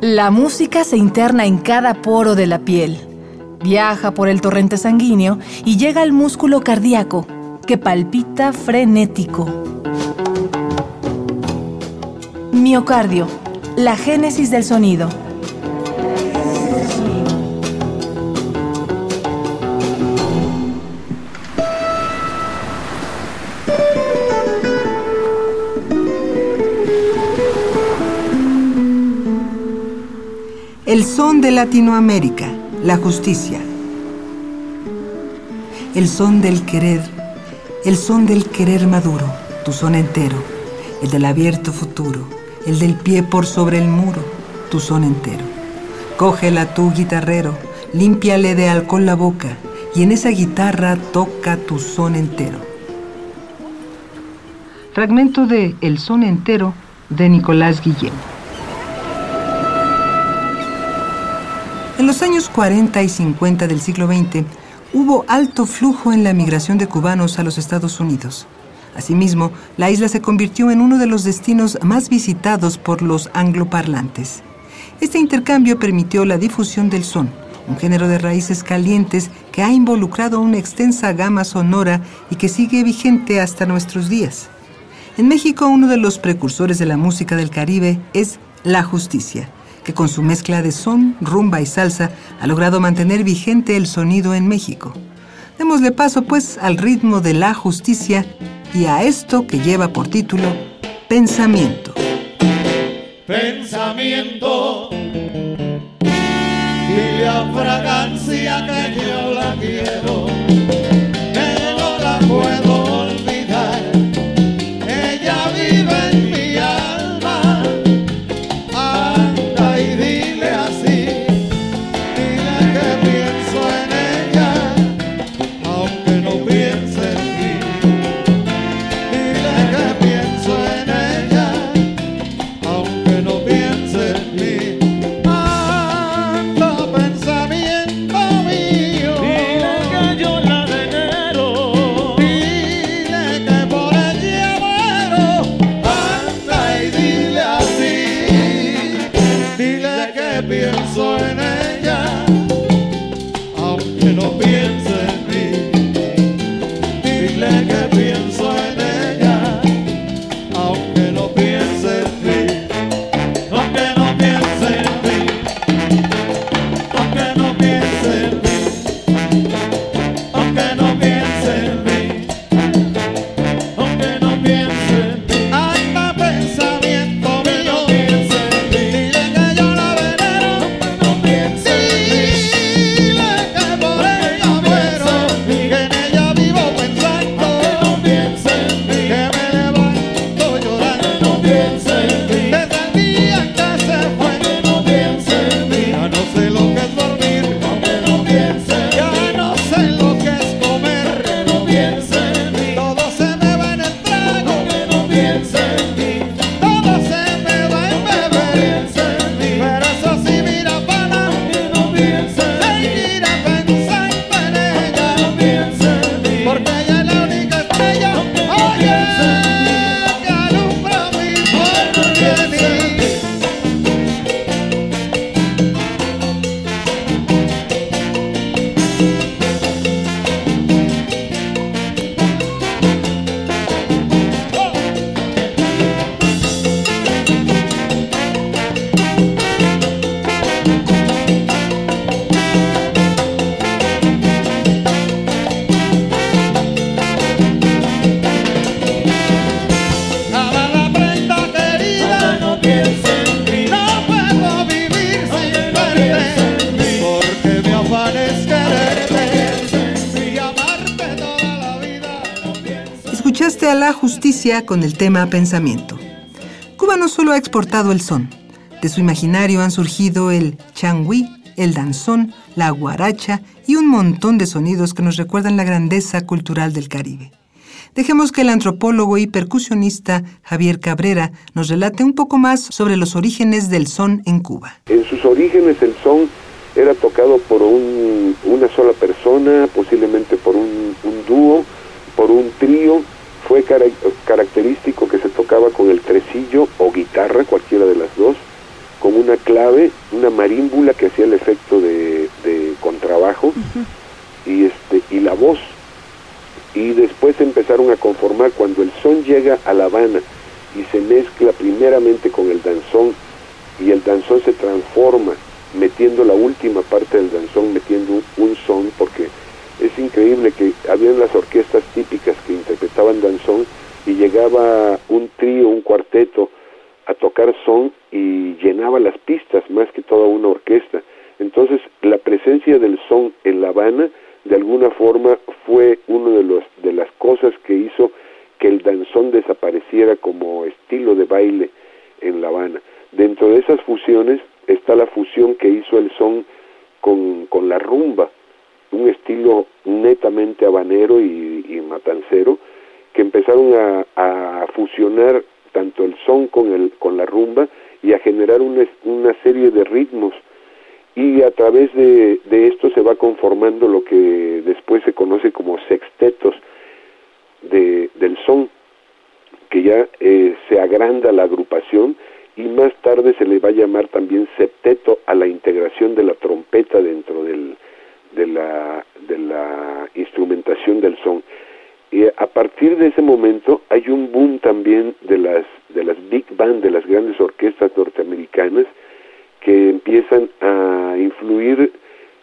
La música se interna en cada poro de la piel, viaja por el torrente sanguíneo y llega al músculo cardíaco, que palpita frenético. Miocardio, la génesis del sonido. El son de Latinoamérica, la justicia. El son del querer, el son del querer maduro, tu son entero, el del abierto futuro, el del pie por sobre el muro, tu son entero. Cógela tú, guitarrero, límpiale de alcohol la boca, y en esa guitarra toca tu son entero. Fragmento de El son entero de Nicolás Guillén. En los años 40 y 50 del siglo XX hubo alto flujo en la migración de cubanos a los Estados Unidos. Asimismo, la isla se convirtió en uno de los destinos más visitados por los angloparlantes. Este intercambio permitió la difusión del son, un género de raíces calientes que ha involucrado una extensa gama sonora y que sigue vigente hasta nuestros días. En México, uno de los precursores de la música del Caribe es La Justicia que con su mezcla de son, rumba y salsa ha logrado mantener vigente el sonido en México. Démosle paso pues al ritmo de la justicia y a esto que lleva por título Pensamiento. Pensamiento y la fragancia que yo la quiero, justicia con el tema pensamiento. Cuba no solo ha exportado el son, de su imaginario han surgido el changüí, el danzón, la guaracha y un montón de sonidos que nos recuerdan la grandeza cultural del Caribe. Dejemos que el antropólogo y percusionista Javier Cabrera nos relate un poco más sobre los orígenes del son en Cuba. En sus orígenes el son era tocado por una sola persona, posiblemente por un dúo, por un trío fue característico que se tocaba con el tresillo o guitarra, cualquiera de las dos, con una clave, una marímbula que hacía el efecto de, contrabajo y este y la voz. Y después empezaron a conformar cuando el son llega a La Habana y se mezcla primeramente con el danzón y el danzón se transforma metiendo la última parte del danzón, metiendo un son porque es increíble que habían las orquestas típicas que interpretaban danzón y llegaba un trío, un cuarteto a tocar son y llenaba las pistas más que toda una orquesta. Entonces la presencia del son en La Habana de alguna forma fue una de, los, de las cosas que hizo que el danzón desapareciera como estilo de baile en La Habana. Dentro de esas fusiones está la fusión que hizo el son con, con la rumba, un estilo netamente habanero y, matancero, que empezaron a, fusionar tanto el son con, el, con la rumba y a generar una, una serie de ritmos. Y a través de, esto se va conformando lo que después se conoce como sextetos de, del son, que ya eh, se agranda la agrupación y más tarde se le va a llamar también septeto a la integración de la trompeta dentro del, de la, de la instrumentación del son. Y a partir de ese momento hay un boom también de las, de las big band, de las grandes orquestas norteamericanas, que empiezan a influir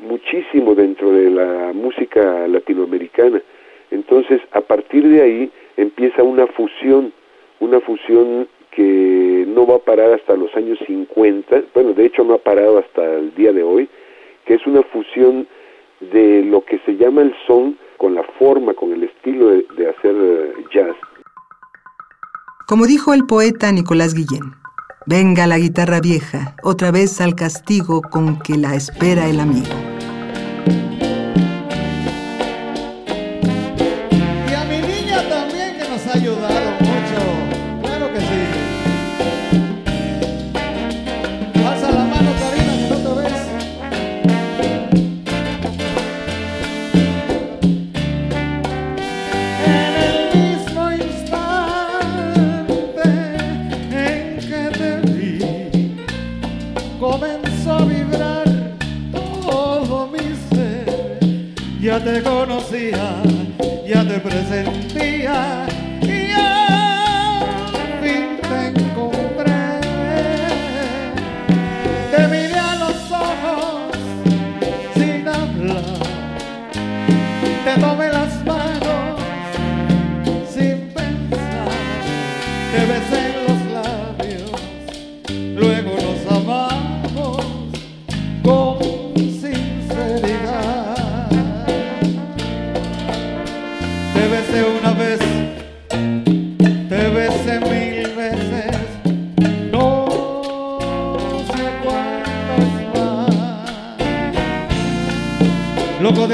muchísimo dentro de la música latinoamericana. Entonces, a partir de ahí empieza una fusión, una fusión que no va a parar hasta los años 50, bueno, de hecho no ha parado hasta el día de hoy, que es una fusión de lo que se llama el son con la forma, con el estilo de, hacer eh, jazz. Como dijo el poeta Nicolás Guillén, venga la guitarra vieja, otra vez al castigo con que la espera el amigo.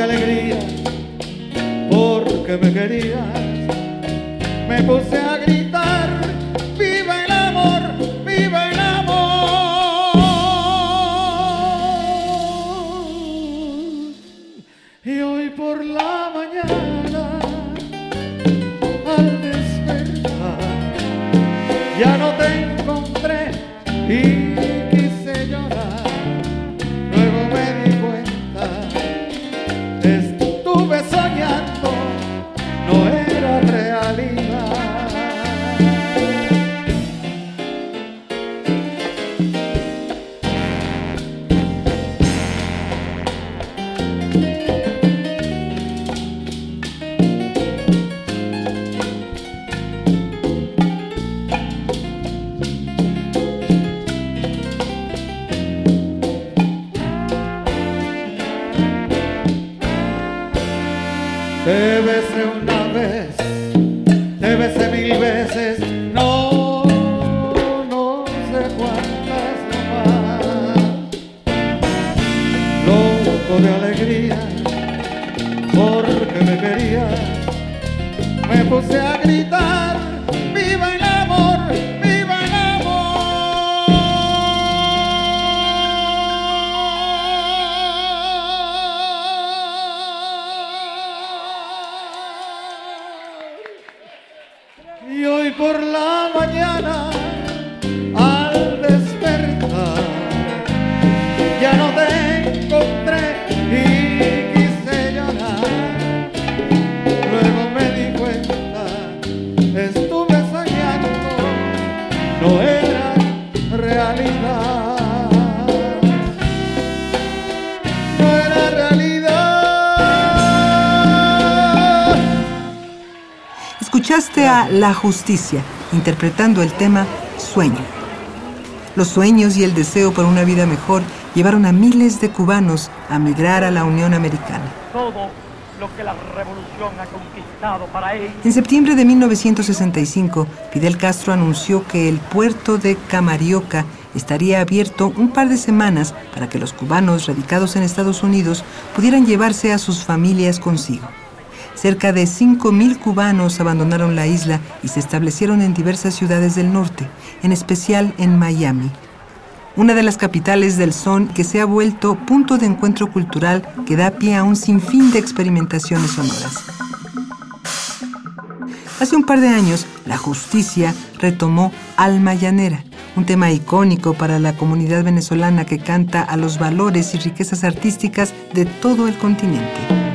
Alegría porque me querías. Me puse a gritar, no era realidad. No era realidad. Escuchaste a La Justicia interpretando el tema Sueño. Los sueños y el deseo por una vida mejor llevaron a miles de cubanos a migrar a la Unión Americana. todo que la revolución ha conquistado para. En septiembre de 1965, Fidel Castro anunció que el puerto de Camarioca estaría abierto un par de semanas para que los cubanos radicados en Estados Unidos pudieran llevarse a sus familias consigo. Cerca de 5.000 cubanos abandonaron la isla y se establecieron en diversas ciudades del norte, en especial en Miami, una de las capitales del son que se ha vuelto punto de encuentro cultural que da pie a un sinfín de experimentaciones sonoras. Hace un par de años, la justicia retomó Alma Llanera, un tema icónico para la comunidad venezolana que canta a los valores y riquezas artísticas de todo el continente.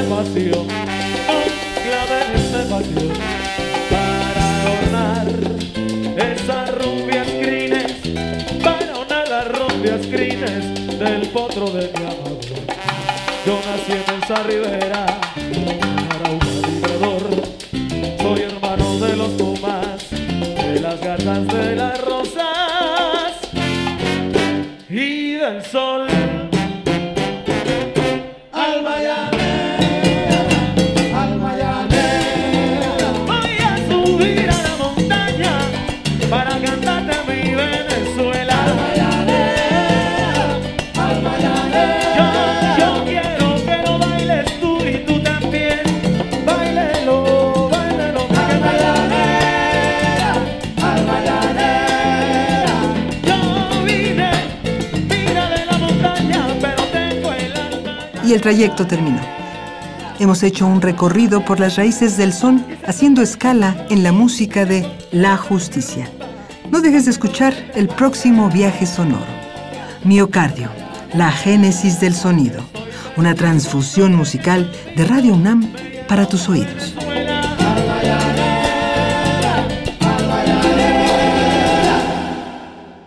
Claveles de pasión, con claveles de pasión para adornar esas rubias crines, para adornar las rubias crines del potro de mi amor. Yo nací en esa ribera, para un vibrador, soy hermano de los pumas, de las gatas de las rosas y del sol. Y el trayecto terminó. Hemos hecho un recorrido por las raíces del son, haciendo escala en la música de La Justicia. No dejes de escuchar el próximo viaje sonoro. Miocardio, la génesis del sonido. Una transfusión musical de Radio UNAM para tus oídos.